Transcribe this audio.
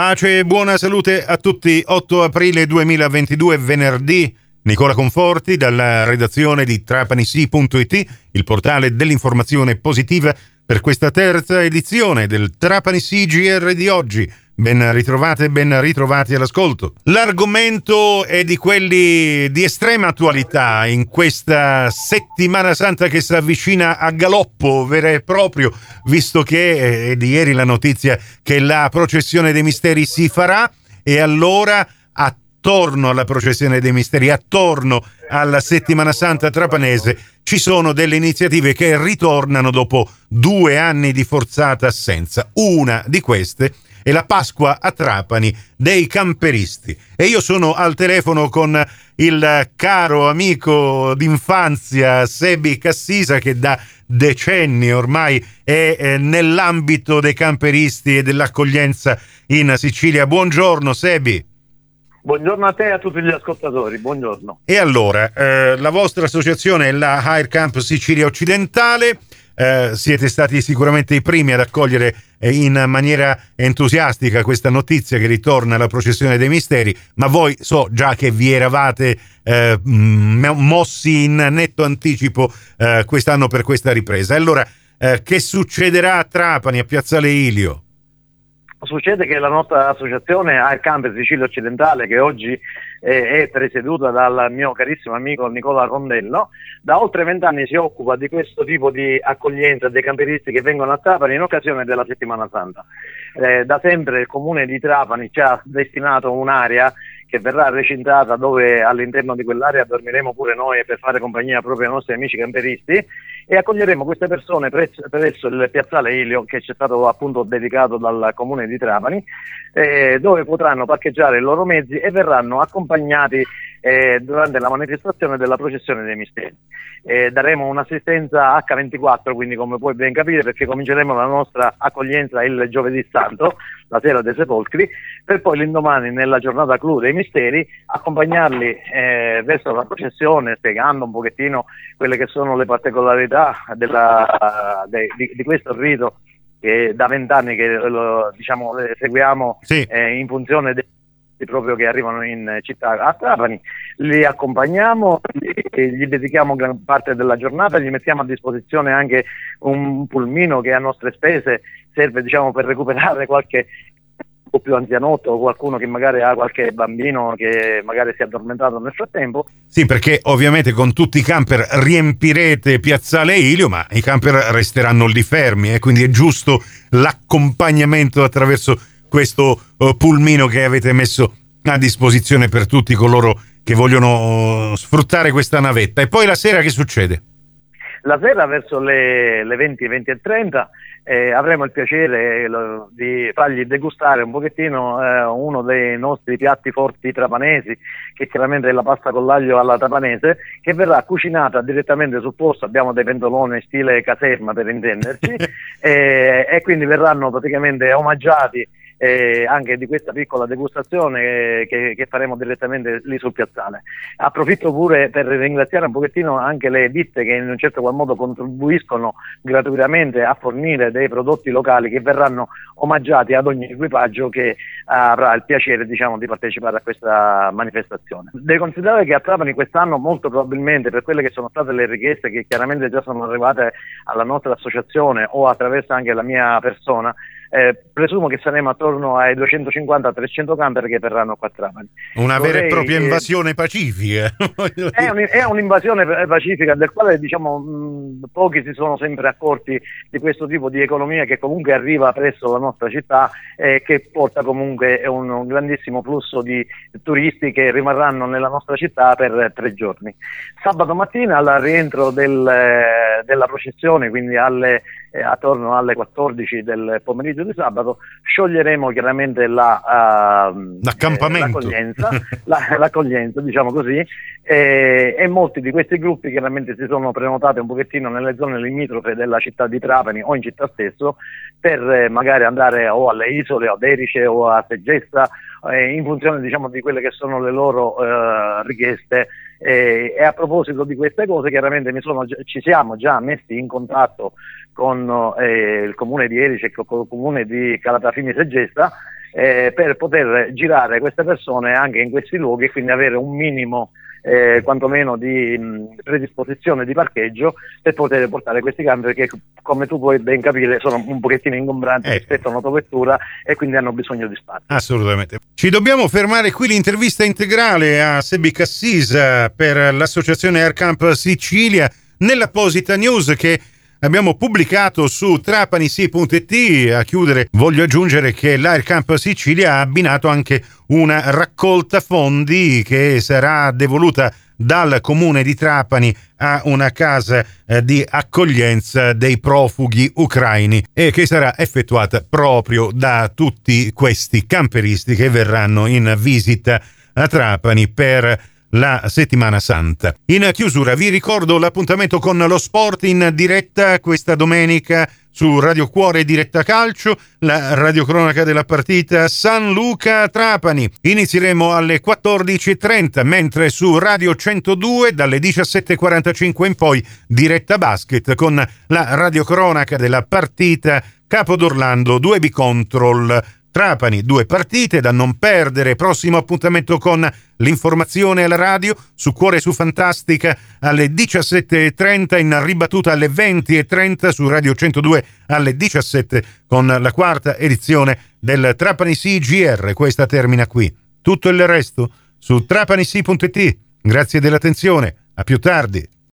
Pace e buona salute a tutti. 8 aprile 2022, venerdì. Nicola Conforti dalla redazione di trapanisi.it, il portale dell'informazione positiva per questa terza edizione del Trapani CGR di oggi. Ben ritrovate e ben ritrovati all'ascolto. L'argomento è di quelli di estrema attualità in questa settimana santa che si avvicina a galoppo vero e proprio, visto che è di ieri la notizia che la processione dei misteri si farà e allora attorno alla processione dei misteri, attorno alla settimana santa trapanese, ci sono delle iniziative che ritornano dopo due anni di forzata assenza. Una di queste è la Pasqua a Trapani dei camperisti. E io sono al telefono con il caro amico d'infanzia Sebi Cassisa che da decenni ormai è eh, nell'ambito dei camperisti e dell'accoglienza in Sicilia. Buongiorno Sebi. Buongiorno a te e a tutti gli ascoltatori, buongiorno. E allora, eh, la vostra associazione è la Higher Camp Sicilia Occidentale, eh, siete stati sicuramente i primi ad accogliere eh, in maniera entusiastica questa notizia che ritorna alla processione dei misteri, ma voi so già che vi eravate eh, mossi in netto anticipo eh, quest'anno per questa ripresa. Allora, eh, che succederà a Trapani, a Piazzale Ilio? Succede che la nostra associazione Air Camp Sicilia Occidentale, che oggi eh, è presieduta dal mio carissimo amico Nicola Rondello, da oltre vent'anni si occupa di questo tipo di accoglienza dei camperisti che vengono a Trapani in occasione della Settimana Santa. Eh, da sempre il comune di Trapani ci ha destinato un'area che verrà recintata dove all'interno di quell'area dormiremo pure noi per fare compagnia proprio ai nostri amici camperisti e accoglieremo queste persone presso, il piazzale Ilio che ci è stato appunto dedicato dal comune di Trapani eh, dove potranno parcheggiare i loro mezzi e verranno accompagnati eh, durante la manifestazione della processione dei misteri. Eh, daremo un'assistenza H24, quindi come puoi ben capire, perché cominceremo la nostra accoglienza il giovedì santo, la sera dei sepolcri, per poi l'indomani, nella giornata clou dei misteri, accompagnarli eh, verso la processione, spiegando un pochettino quelle che sono le particolarità della, de, di, di questo rito che da vent'anni che lo, diciamo, seguiamo sì. eh, in funzione dei proprio che arrivano in città a Trapani, li accompagniamo, gli dedichiamo gran parte della giornata, gli mettiamo a disposizione anche un pulmino che a nostre spese serve diciamo, per recuperare qualche po' più anzianotto o qualcuno che magari ha qualche bambino che magari si è addormentato nel frattempo. Sì, perché ovviamente con tutti i camper riempirete Piazzale Ilio, ma i camper resteranno lì fermi, eh, quindi è giusto l'accompagnamento attraverso questo uh, pulmino che avete messo a disposizione per tutti coloro che vogliono uh, sfruttare questa navetta. E poi la sera che succede? La sera verso le, le 20, 20 e 30 eh, avremo il piacere eh, di fargli degustare un pochettino eh, uno dei nostri piatti forti trapanesi, che chiaramente è la pasta con l'aglio alla trapanese, che verrà cucinata direttamente sul posto, abbiamo dei pentoloni stile caserma per intenderci, eh, e quindi verranno praticamente omaggiati eh, anche di questa piccola degustazione che, che, faremo direttamente lì sul piazzale. Approfitto pure per ringraziare un pochettino anche le ditte che in un certo qual modo contribuiscono gratuitamente a fornire dei prodotti locali che verranno omaggiati ad ogni equipaggio che avrà il piacere diciamo, di partecipare a questa manifestazione. Devi considerare che a Trapani quest'anno molto probabilmente per quelle che sono state le richieste che chiaramente già sono arrivate alla nostra associazione o attraverso anche la mia persona, eh, presumo che saremo attorno ai 250-300 camper che verranno qua a Trapani. Una Vorrei, vera e propria invasione pacifica. è, un, è, un'invasione pacifica del quale diciamo, mh, pochi si sono sempre accorti di questo tipo di economia che comunque arriva presso la nostra città e che porta comunque un, un grandissimo flusso di turisti che rimarranno nella nostra città per tre giorni. Sabato mattina al rientro del, della processione, quindi alle eh, attorno alle 14 del pomeriggio di sabato, scioglieremo chiaramente la, uh, l'accoglienza, la, l'accoglienza, diciamo così, e, e, molti di questi gruppi chiaramente si sono prenotati un pochettino nelle zone limitrofe della città di Trapani o in città stesso per eh, magari andare o alle isole o ad Erice o a Segesta eh, in funzione diciamo, di quelle che sono le loro eh, richieste e, e, a proposito di queste cose chiaramente sono, ci siamo già messi in contatto con eh, il comune di Erice e con il comune di Calatafimi Segesta eh, per poter girare queste persone anche in questi luoghi e quindi avere un minimo eh, quantomeno di mh, predisposizione di parcheggio per poter portare questi camper che come tu puoi ben capire sono un pochettino ingombranti eh. rispetto a un'autovettura e quindi hanno bisogno di spazio. Assolutamente. Ci dobbiamo fermare qui l'intervista integrale a Sebi Cassisa per l'associazione Air Camp Sicilia nell'apposita news che abbiamo pubblicato su trapanisi.it. A chiudere voglio aggiungere che l'Air Camp Sicilia ha abbinato anche una raccolta fondi che sarà devoluta dal comune di Trapani a una casa eh, di accoglienza dei profughi ucraini e che sarà effettuata proprio da tutti questi camperisti che verranno in visita a Trapani per la settimana santa. In chiusura vi ricordo l'appuntamento con lo sport in diretta questa domenica su Radio Cuore Diretta Calcio, la radiocronaca della partita San Luca Trapani. Inizieremo alle 14.30, mentre su Radio 102 dalle 17.45 in poi diretta basket con la radiocronaca della partita Capodorlando 2B Control Trapani, due partite da non perdere. Prossimo appuntamento con l'informazione alla radio su Cuore su Fantastica alle 17.30 in ribattuta alle 20.30 su Radio 102 alle 17 con la quarta edizione del Trapani CGR. Questa termina qui. Tutto il resto su trapanisi.it. Grazie dell'attenzione. A più tardi.